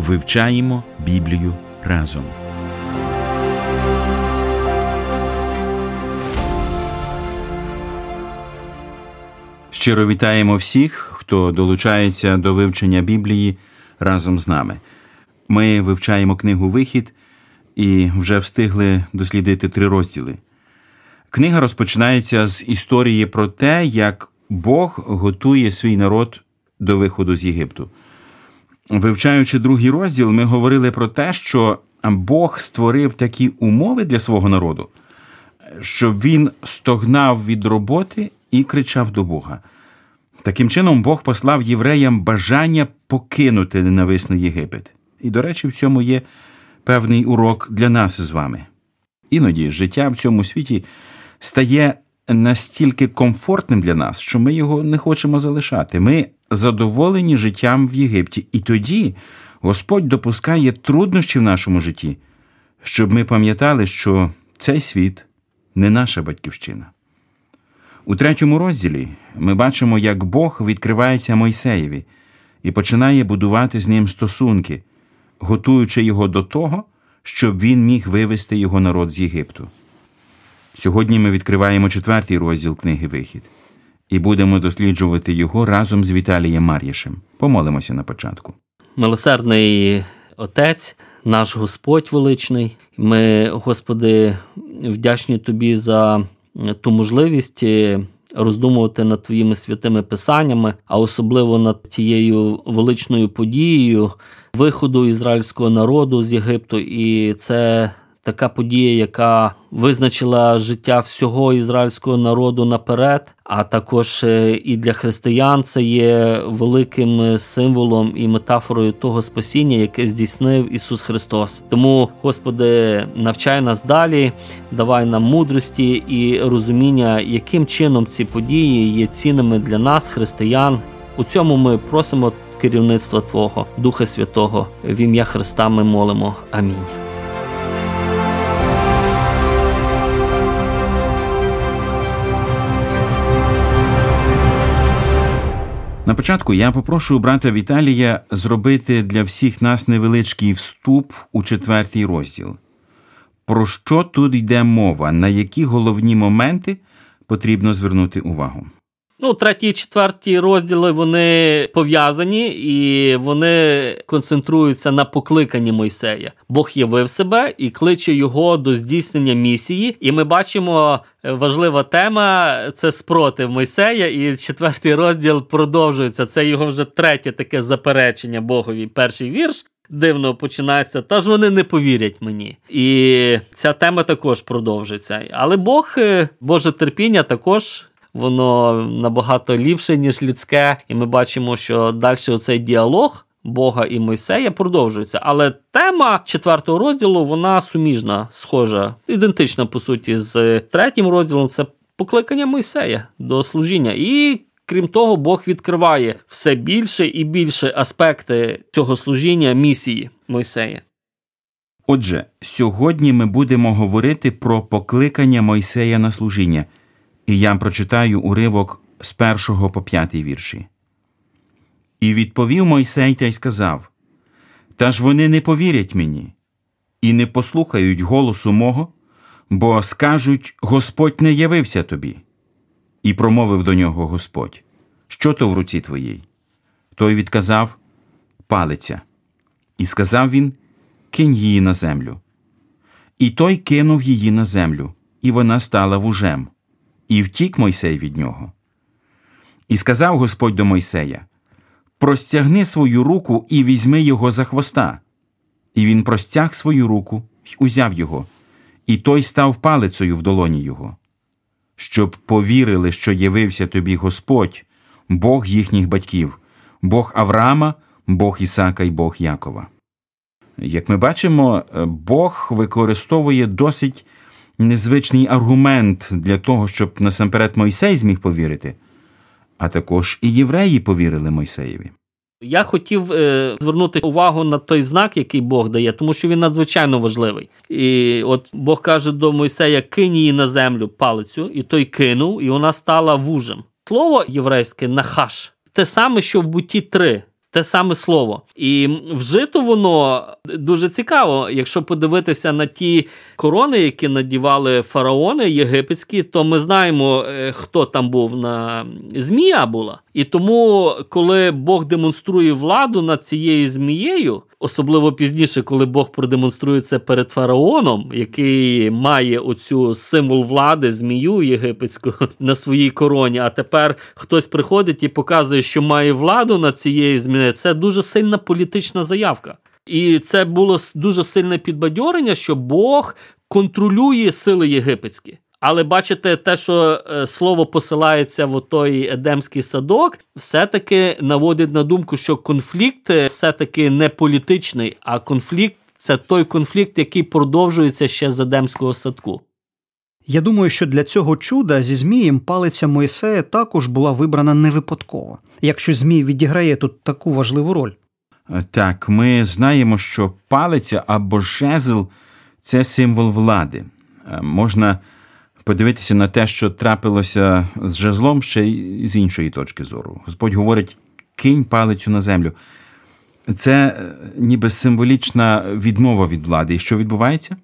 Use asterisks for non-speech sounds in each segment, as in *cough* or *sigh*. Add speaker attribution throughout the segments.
Speaker 1: Вивчаємо Біблію разом. Щиро вітаємо всіх, хто долучається до вивчення Біблії разом з нами. Ми вивчаємо книгу Вихід і вже встигли дослідити три розділи. Книга розпочинається з історії про те, як Бог готує свій народ до виходу з Єгипту. Вивчаючи другий розділ, ми говорили про те, що Бог створив такі умови для свого народу, щоб він стогнав від роботи і кричав до Бога. Таким чином, Бог послав євреям бажання покинути ненависний Єгипет. І, до речі, в цьому є певний урок для нас з вами. Іноді життя в цьому світі стає настільки комфортним для нас, що ми його не хочемо залишати. Ми задоволені життям в Єгипті. І тоді Господь допускає труднощі в нашому житті, щоб ми пам'ятали, що цей світ не наша батьківщина. У третьому розділі ми бачимо, як Бог відкривається Мойсеєві і починає будувати з ним стосунки, готуючи його до того, щоб він міг вивести його народ з Єгипту. Сьогодні ми відкриваємо четвертий розділ книги Вихід і будемо досліджувати його разом з Віталієм Мар'яшем. Помолимося на початку.
Speaker 2: Милосердний Отець, наш Господь величний. Ми, Господи, вдячні Тобі за ту можливість роздумувати над Твоїми святими писаннями, а особливо над тією величною подією виходу ізраїльського народу з Єгипту. І це така подія, яка визначила життя всього ізраїльського народу наперед, а також е, і для християн це є великим символом і метафорою того спасіння, яке здійснив Ісус Христос. Тому, Господи, навчай нас далі, давай нам мудрості і розуміння, яким чином ці події є цінними для нас, християн. У цьому ми просимо керівництва Твого, Духа Святого, в ім'я Христа ми молимо. Амінь.
Speaker 1: На початку я попрошу брата Віталія зробити для всіх нас невеличкий вступ у четвертий розділ. Про що тут йде мова, на які головні моменти потрібно звернути увагу?
Speaker 2: Ну, третій і четвертій розділи вони пов'язані і вони концентруються на покликанні Мойсея. Бог явив себе і кличе його до здійснення місії. І ми бачимо е, важлива тема це спротив Мойсея. І четвертий розділ продовжується. Це його вже третє таке заперечення Богові. Перший вірш. Дивно починається, та ж вони не повірять мені. І ця тема також продовжиться. Але Бог, е, Боже терпіння, також воно набагато ліпше, ніж людське, і ми бачимо, що далі оцей діалог. Бога і Мойсея продовжується, але тема четвертого розділу вона суміжна, схожа, ідентична по суті з третім розділом. Це покликання Мойсея до служіння. І крім того, Бог відкриває все більше і більше аспекти цього служіння місії Мойсея.
Speaker 1: Отже, сьогодні ми будемо говорити про покликання Мойсея на служіння. І я прочитаю уривок з першого по п'ятий вірші. І відповів Мойсей та й сказав: Та ж вони не повірять мені, і не послухають голосу мого, бо скажуть Господь не явився тобі. І промовив до нього Господь, що то в руці твоїй? Той відказав Палиця. І сказав він Кинь її на землю. І той кинув її на землю, і вона стала вужем і втік Мойсей від нього. І сказав Господь до Мойсея: Простягни свою руку і візьми його за хвоста. І він простяг свою руку й узяв його, і той став палицею в долоні його, щоб повірили, що явився тобі Господь, Бог їхніх батьків, Бог Авраама, Бог Ісака й Бог Якова. Як ми бачимо, Бог використовує досить незвичний аргумент для того, щоб насамперед Мойсей зміг повірити, а також і євреї повірили Мойсеєві.
Speaker 2: Я хотів е, звернути увагу на той знак, який Бог дає, тому що він надзвичайно важливий. І от Бог каже до Мойсея: кинь її на землю палицю, і той кинув, і вона стала вужем. Слово єврейське нахаш те саме, що в буті 3 те саме слово. І вжито воно дуже цікаво. Якщо подивитися на ті корони, які надівали фараони єгипетські, то ми знаємо, е, хто там був на змія була. І тому, коли Бог демонструє владу над цією змією, особливо пізніше, коли Бог продемонструє це перед фараоном, який має оцю символ влади, змію єгипетську *laughs* на своїй короні, а тепер хтось приходить і показує, що має владу над цією змією, це дуже сильна політична заявка. І це було дуже сильне підбадьорення, що Бог контролює сили єгипетські. Але бачите, те, що е, слово посилається в той едемський садок, все-таки наводить на думку, що конфлікт е, все-таки не політичний, а конфлікт це той конфлікт, який продовжується ще з Едемського садку.
Speaker 3: Я думаю, що для цього чуда зі Змієм палиця Моїсея також була вибрана не випадково, якщо Змій відіграє тут таку важливу роль.
Speaker 1: Е, так, ми знаємо, що палиця або жезл це символ влади. Можна подивитися на те, що трапилося з жезлом ще й з іншої точки зору. Господь говорить: кинь палицю на землю. Це е, ніби символічна відмова від влади. І що відбувається?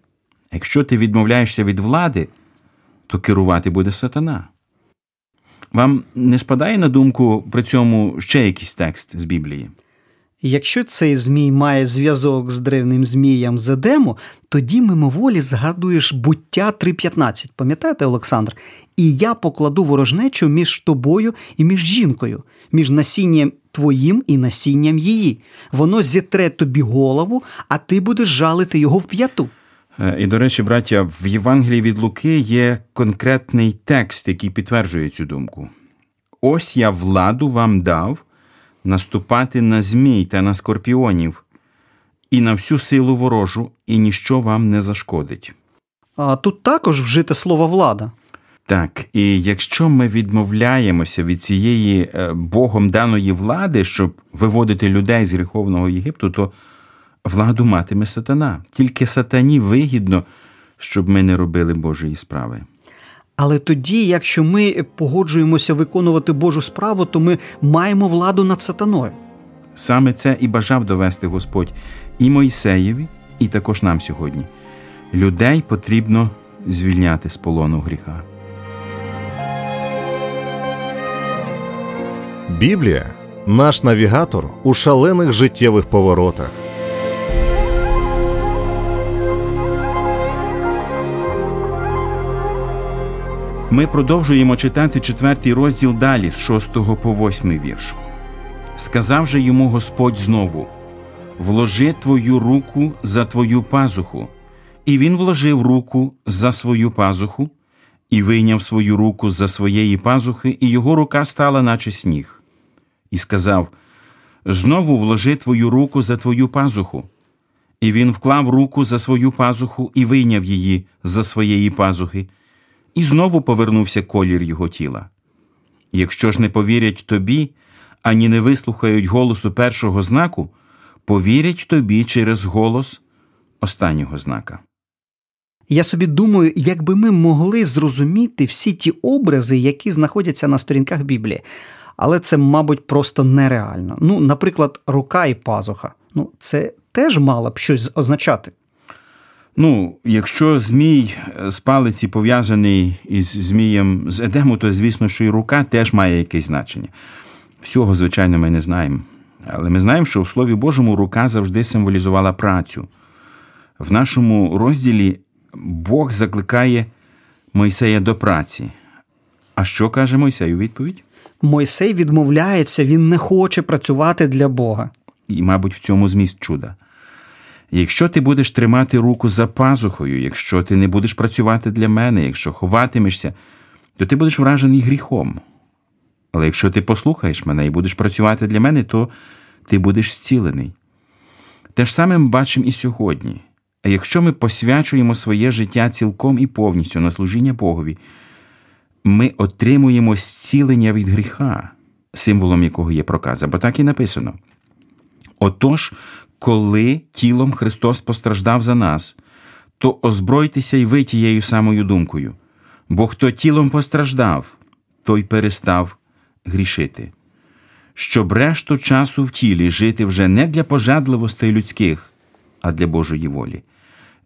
Speaker 1: Якщо ти відмовляєшся від влади, то керувати буде сатана. Вам не спадає на думку при цьому ще якийсь текст з Біблії?
Speaker 3: Якщо цей змій має зв'язок з древним змієм з Едему, тоді мимоволі згадуєш буття 3.15. Пам'ятаєте, Олександр? І я покладу ворожнечу між тобою і між жінкою, між насінням твоїм і насінням її. Воно зітре тобі голову, а ти будеш жалити його в п'яту.
Speaker 1: Е, і, до речі, браття, в Євангелії від Луки є конкретний текст, який підтверджує цю думку. Ось я владу вам дав наступати на змій та на скорпіонів, і на всю силу ворожу, і ніщо вам не зашкодить.
Speaker 3: А тут також вжите слово влада.
Speaker 1: Так, і якщо ми відмовляємося від цієї е, Богом даної влади, щоб виводити людей з гріховного Єгипту, то владу матиме сатана. Тільки сатані вигідно, щоб ми не робили Божої справи.
Speaker 3: Але тоді, якщо ми погоджуємося виконувати Божу справу, то ми маємо владу над сатаною.
Speaker 1: Саме це і бажав довести Господь і Мойсеєві, і також нам сьогодні. Людей потрібно звільняти з полону гріха.
Speaker 4: Біблія наш навігатор у шалених життєвих поворотах.
Speaker 1: Ми продовжуємо читати четвертий розділ далі, з шостого по восьмий вірш. Сказав же йому Господь знову: Вложи твою руку за твою пазуху. І він вложив руку за свою пазуху, і вийняв свою руку за своєї пазухи, і його рука стала, наче сніг. І сказав: Знову вложи твою руку за твою пазуху. І він вклав руку за свою пазуху і вийняв її за своєї пазухи і знову повернувся колір його тіла. Якщо ж не повірять тобі, ані не вислухають голосу першого знаку, повірять тобі через голос останнього знака.
Speaker 3: Я собі думаю, якби ми могли зрозуміти всі ті образи, які знаходяться на сторінках Біблії. Але це, мабуть, просто нереально. Ну, наприклад, рука і пазуха. Ну, це теж мало б щось означати.
Speaker 1: Ну, якщо Змій е, з палиці пов'язаний із Змієм з Едему, то звісно, що і рука теж має якесь значення. Всього, звичайно, ми не знаємо. Але ми знаємо, що в Слові Божому рука завжди символізувала працю. В нашому розділі Бог закликає Мойсея до праці. А що каже Мойсей у відповідь?
Speaker 3: Мойсей відмовляється, він не хоче працювати для Бога.
Speaker 1: І, мабуть, в цьому зміст чуда. Якщо ти будеш тримати руку за пазухою, якщо ти не будеш працювати для мене, якщо ховатимешся, то ти будеш вражений гріхом. Але якщо ти послухаєш мене і будеш працювати для мене, то ти будеш зцілений. Те ж саме ми бачимо і сьогодні. А якщо ми посвячуємо своє життя цілком і повністю на служіння Богові, ми отримуємо зцілення від гріха, символом якого є проказа, бо так і написано. Отож, коли тілом Христос постраждав за нас, то озбройтеся й ви тією самою думкою, бо хто тілом постраждав, той перестав грішити, щоб решту часу в тілі жити вже не для пожадливостей людських, а для Божої волі.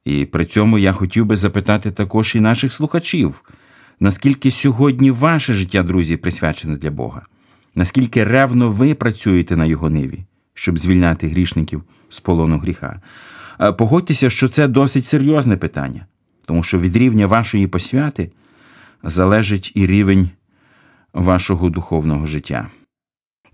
Speaker 1: І при цьому я хотів би запитати також і наших слухачів, наскільки сьогодні ваше життя, друзі, присвячене для Бога, наскільки ревно ви працюєте на його ниві, щоб звільняти грішників з полону гріха. Погодьтеся, що це досить серйозне питання, тому що від рівня вашої посвяти залежить і рівень вашого духовного життя.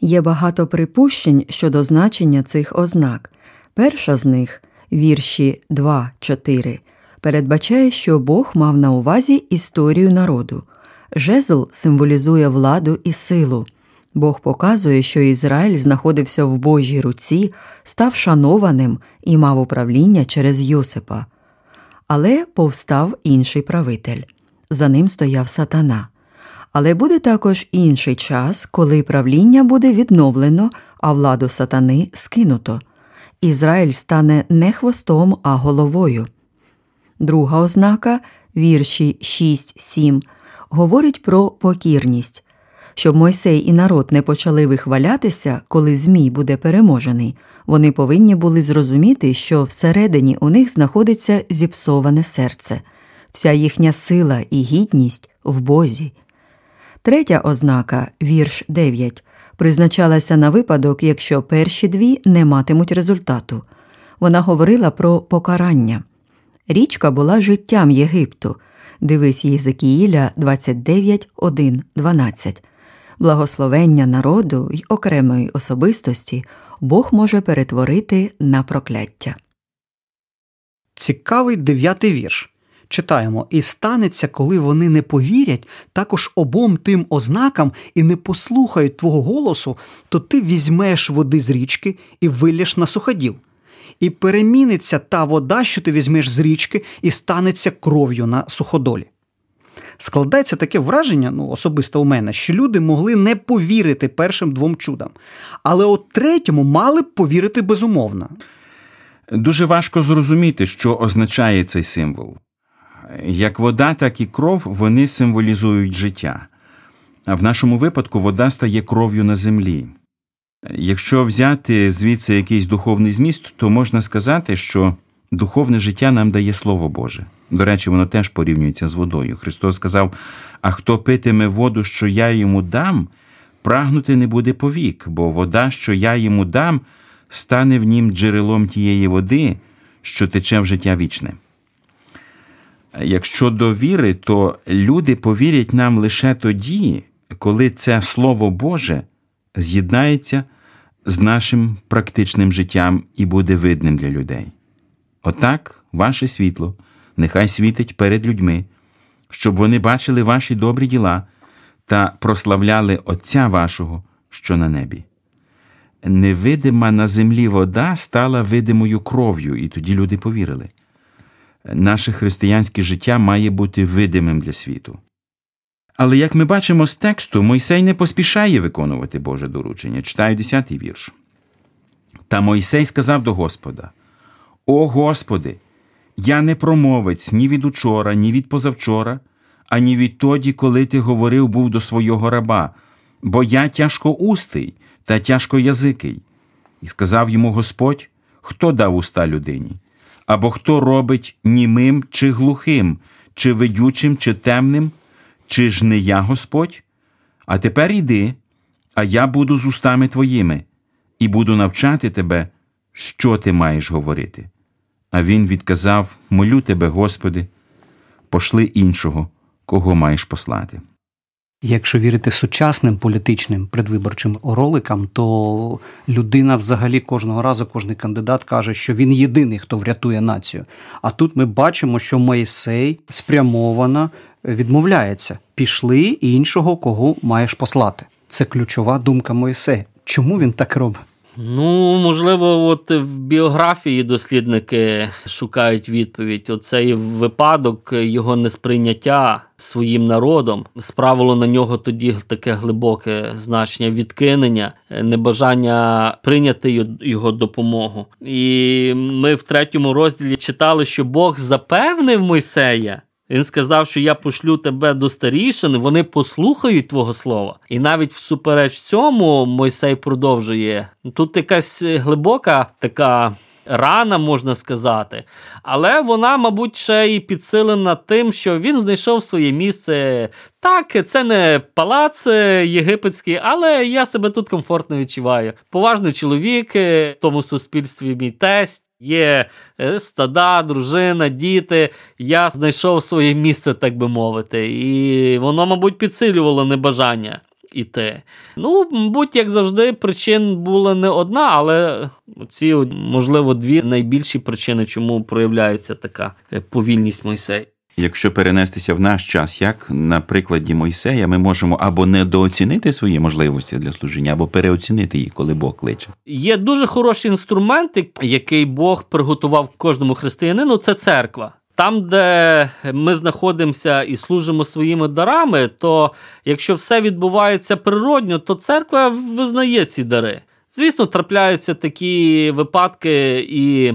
Speaker 5: Є багато припущень щодо значення цих ознак. Перша з них, вірші 2-4, передбачає, що Бог мав на увазі історію народу. Жезл символізує владу і силу. Бог показує, що Ізраїль знаходився в Божій руці, став шанованим і мав управління через Йосипа. Але повстав інший правитель. За ним стояв сатана. Але буде також інший час, коли правління буде відновлено, а владу сатани скинуто. Ізраїль стане не хвостом, а головою. Друга ознака, вірші 6-7, говорить про покірність. Щоб Мойсей і народ не почали вихвалятися, коли Змій буде переможений, вони повинні були зрозуміти, що всередині у них знаходиться зіпсоване серце, вся їхня сила і гідність в Бозі. Третя ознака, вірш 9, призначалася на випадок, якщо перші дві не матимуть результату. Вона говорила про покарання. Річка була життям Єгипту. Дивись Єзекіїля 29, 1, 12. Благословення народу й окремої особистості Бог може перетворити на прокляття.
Speaker 3: Цікавий дев'ятий вірш. Читаємо: І станеться, коли вони не повірять, також обом тим ознакам і не послухають твого голосу, то ти візьмеш води з річки і вилєш на суходіл. І переміниться та вода, що ти візьмеш з річки, і станеться кров'ю на суходолі. Складається таке враження, ну особисто у мене, що люди могли не повірити першим двом чудам, але от третьому мали б повірити безумовно.
Speaker 1: Дуже важко зрозуміти, що означає цей символ. Як вода, так і кров вони символізують життя. А в нашому випадку вода стає кров'ю на землі. Якщо взяти звідси якийсь духовний зміст, то можна сказати, що духовне життя нам дає Слово Боже. До речі, воно теж порівнюється з водою. Христос сказав: А хто питиме воду, що я йому дам, прагнути не буде повік, бо вода, що я йому дам, стане в нім джерелом тієї води, що тече в життя вічне. Якщо до віри, то люди повірять нам лише тоді, коли це Слово Боже з'єднається з нашим практичним життям і буде видним для людей. Отак, ваше світло нехай світить перед людьми, щоб вони бачили ваші добрі діла та прославляли Отця вашого, що на небі. Невидима на землі вода стала видимою кров'ю, і тоді люди повірили. Наше християнське життя має бути видимим для світу. Але як ми бачимо з тексту, Мойсей не поспішає виконувати Боже доручення. Читаю 10-й вірш. Та Мойсей сказав до Господа: О Господи, я не промовець ні від учора, ні від позавчора, ані відтоді, коли ти говорив був до свого раба, бо я тяжкоустий та тяжкоязикий. І сказав йому Господь, хто дав уста людині, або хто робить німим чи глухим, чи видючим, чи темним, чи ж не я Господь? А тепер йди, а я буду з устами твоїми, і буду навчати тебе, що ти маєш говорити. А він відказав: Молю тебе, Господи, пошли іншого, кого маєш послати.
Speaker 3: Якщо вірити сучасним політичним предвиборчим роликам, то людина взагалі кожного разу, кожний кандидат каже, що він єдиний, хто врятує націю. А тут ми бачимо, що Моїсей спрямовано відмовляється: пішли іншого, кого маєш послати. Це ключова думка Моїсея. Чому він так робить?
Speaker 2: Ну, можливо, от в біографії дослідники шукають відповідь. Оцей випадок його несприйняття своїм народом справило на нього тоді таке глибоке значення відкинення, небажання прийняти його допомогу. І ми в третьому розділі читали, що Бог запевнив Мойсея. Він сказав, що я пошлю тебе до старішин, вони послухають твого слова. І навіть всупереч цьому Мойсей продовжує. Тут якась глибока така. Рана, можна сказати, але вона, мабуть, ще й підсилена тим, що він знайшов своє місце. Так, це не палац єгипетський, але я себе тут комфортно відчуваю. Поважний чоловік в тому суспільстві мій тесть. Є е, стада, дружина, діти. Я знайшов своє місце, так би мовити, і воно, мабуть, підсилювало небажання іти. Ну, мабуть, як завжди, причин була не одна, але ці, можливо, дві найбільші причини, чому проявляється така е, повільність Мойсея.
Speaker 1: Якщо перенестися в наш час, як на прикладі Мойсея, ми можемо або недооцінити свої можливості для служіння, або переоцінити їх, коли Бог кличе.
Speaker 2: Є дуже хороший інструмент, який Бог приготував кожному християнину. Це церква. Там, де ми знаходимося і служимо своїми дарами, то якщо все відбувається природньо, то церква визнає ці дари. Звісно, трапляються такі випадки і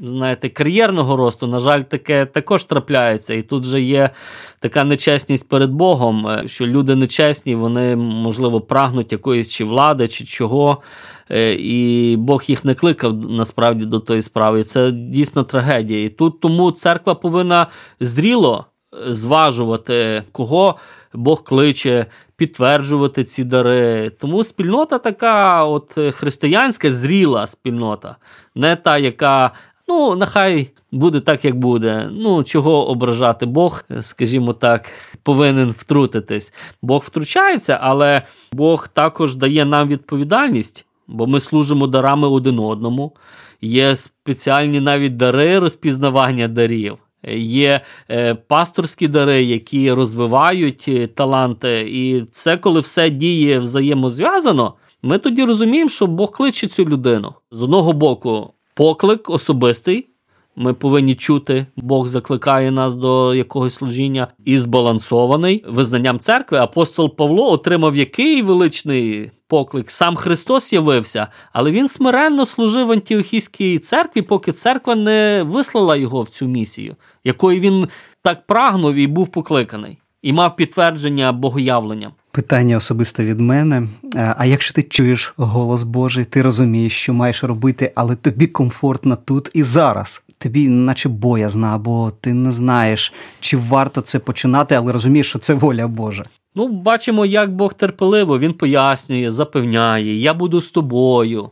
Speaker 2: знаєте, кар'єрного росту, на жаль, таке також трапляється. І тут же є така нечесність перед Богом, е, що люди нечесні, вони, можливо, прагнуть якоїсь чи влади, чи чого. Е, і Бог їх не кликав насправді до тої справи. І Це дійсно трагедія. І тут тому церква повинна зріло е, зважувати, кого Бог кличе, підтверджувати ці дари. Тому спільнота така, от християнська, зріла спільнота, не та, яка Ну, нехай буде так, як буде. Ну, чого ображати Бог, скажімо так, повинен втрутитись. Бог втручається, але Бог також дає нам відповідальність, бо ми служимо дарами один одному. Є спеціальні навіть дари розпізнавання дарів. Є е, пасторські дари, які розвивають е, таланти, і це, коли все діє взаємозв'язано, ми тоді розуміємо, що Бог кличе цю людину з одного боку поклик особистий. Ми повинні чути, Бог закликає нас до якогось служіння і збалансований визнанням церкви. Апостол Павло отримав який величний поклик. Сам Христос явився, але він смиренно служив в Антіохійській церкві, поки церква не вислала його в цю місію, якої він так прагнув і був покликаний, і мав підтвердження богоявленням.
Speaker 3: Питання особисте від мене. Е, а якщо ти чуєш голос Божий, ти розумієш, що маєш робити, але тобі комфортно тут і зараз. Тобі, наче боязна, або ти не знаєш, чи варто це починати, але розумієш, що це воля Божа.
Speaker 2: Ну, бачимо, як Бог терпеливо, він пояснює, запевняє, я буду з тобою.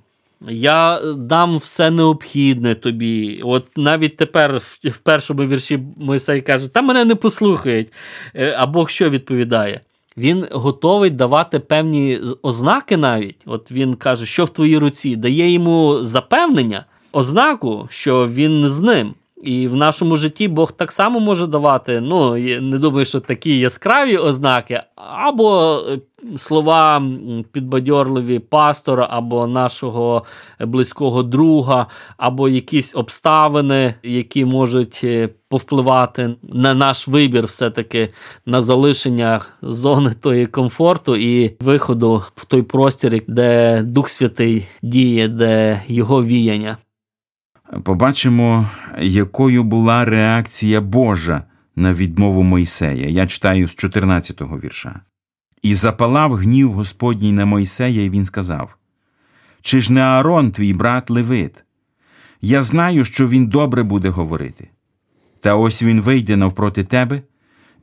Speaker 2: Я дам все необхідне тобі. От навіть тепер в першому вірші Мойсей каже, та мене не послухають. Е, а Бог що відповідає? Він готовий давати певні ознаки навіть. От він каже, що в твоїй руці, дає йому запевнення, ознаку, що він з ним. І в нашому житті Бог так само може давати. Ну, не думаю, що такі яскраві ознаки, або е, слова підбадьорливі пастора, або нашого близького друга, або якісь обставини, які можуть е, повпливати на наш вибір, все-таки на залишення зони тої комфорту і виходу в той простір, де Дух Святий діє, де його віяння
Speaker 1: побачимо, якою була реакція Божа на відмову Мойсея. Я читаю з 14-го вірша. І запалав гнів Господній на Мойсея, і він сказав: Чи ж не Аарон, твій брат Левит? Я знаю, що він добре буде говорити. Та ось він вийде навпроти тебе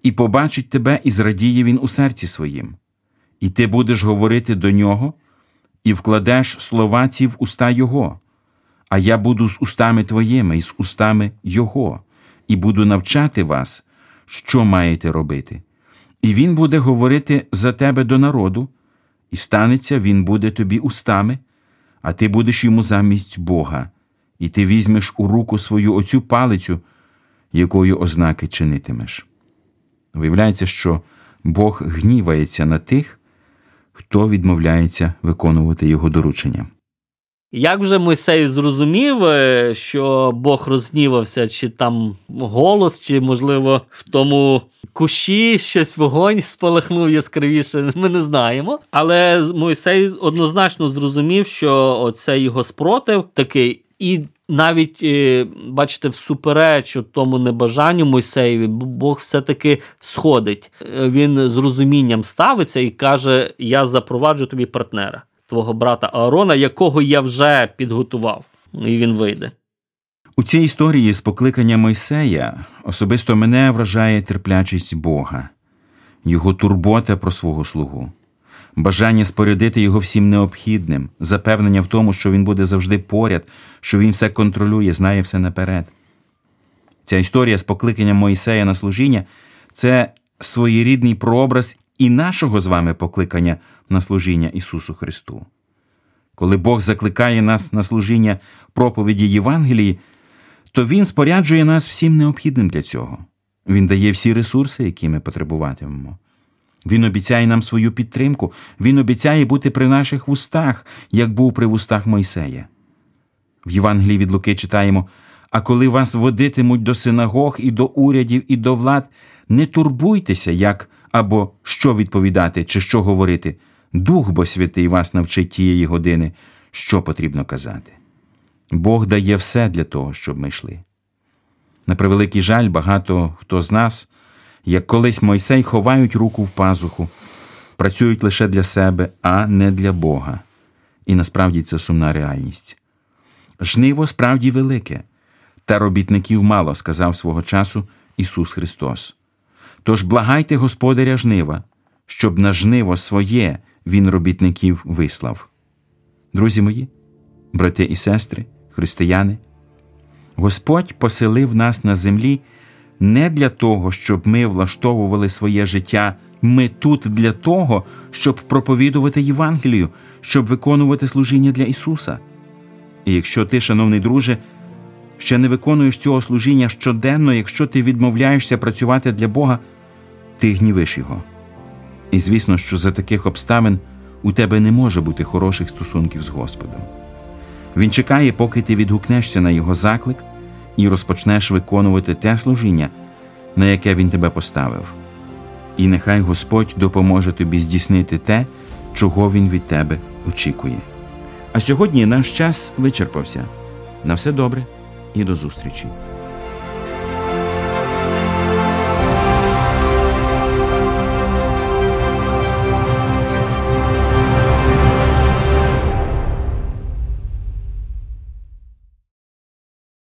Speaker 1: і побачить тебе, і зрадіє він у серці своїм, і ти будеш говорити до нього, і вкладеш слова ці в уста Його а я буду з устами твоїми і з устами Його, і буду навчати вас, що маєте робити. І Він буде говорити за тебе до народу, і станеться Він буде тобі устами, а ти будеш йому замість Бога, і ти візьмеш у руку свою оцю палицю, якою ознаки чинитимеш. Виявляється, що Бог гнівається на тих, хто відмовляється виконувати його доручення.
Speaker 2: Як вже Мойсей зрозумів, е, що Бог розгнівався, чи там голос, чи, можливо, в тому кущі щось вогонь спалахнув яскравіше, ми не знаємо. Але Мойсей однозначно зрозумів, що оцей його спротив такий, і навіть, е, бачите, всупереч тому небажанню Мойсеєві, Бог все-таки сходить. Е, він з розумінням ставиться і каже: Я запроваджу тобі партнера твого брата Аарона, якого я вже підготував, і він вийде.
Speaker 1: У цій історії з покликання Мойсея особисто мене вражає терплячість Бога, його турбота про свого слугу, бажання спорядити його всім необхідним, запевнення в тому, що він буде завжди поряд, що він все контролює, знає все наперед. Ця історія з покликанням Мойсея на служіння це своєрідний прообраз і нашого з вами покликання на служіння Ісусу Христу. Коли Бог закликає нас на служіння проповіді Євангелії, то Він споряджує нас всім необхідним для цього. Він дає всі ресурси, які ми потребуватимемо. Він обіцяє нам свою підтримку, Він обіцяє бути при наших вустах, як був при вустах Мойсея. В Євангелії від Луки читаємо: а коли вас водитимуть до синагог і до урядів, і до влад, не турбуйтеся, як або що відповідати, чи що говорити. Дух бо святий вас навчить тієї години, що потрібно казати. Бог дає все для того, щоб ми йшли. На превеликий жаль, багато хто з нас, як колись Мойсей, ховають руку в пазуху, працюють лише для себе, а не для Бога. І насправді це сумна реальність. Жниво справді велике, та робітників мало, сказав свого часу Ісус Христос. Тож благайте Господаря жнива, щоб на жниво своє Він робітників вислав. Друзі мої, брати і сестри, християни, Господь поселив нас на землі не для того, щоб ми влаштовували своє життя. Ми тут для того, щоб проповідувати Євангелію, щоб виконувати служіння для Ісуса. І якщо ти, шановний друже, ще не виконуєш цього служіння щоденно, якщо ти відмовляєшся працювати для Бога, ти гнівиш Його. І звісно, що за таких обставин у тебе не може бути хороших стосунків з Господом. Він чекає, поки ти відгукнешся на Його заклик і розпочнеш виконувати те служіння, на яке Він тебе поставив. І нехай Господь допоможе тобі здійснити те, чого Він від тебе очікує. А сьогодні наш час вичерпався. На все добре і до зустрічі!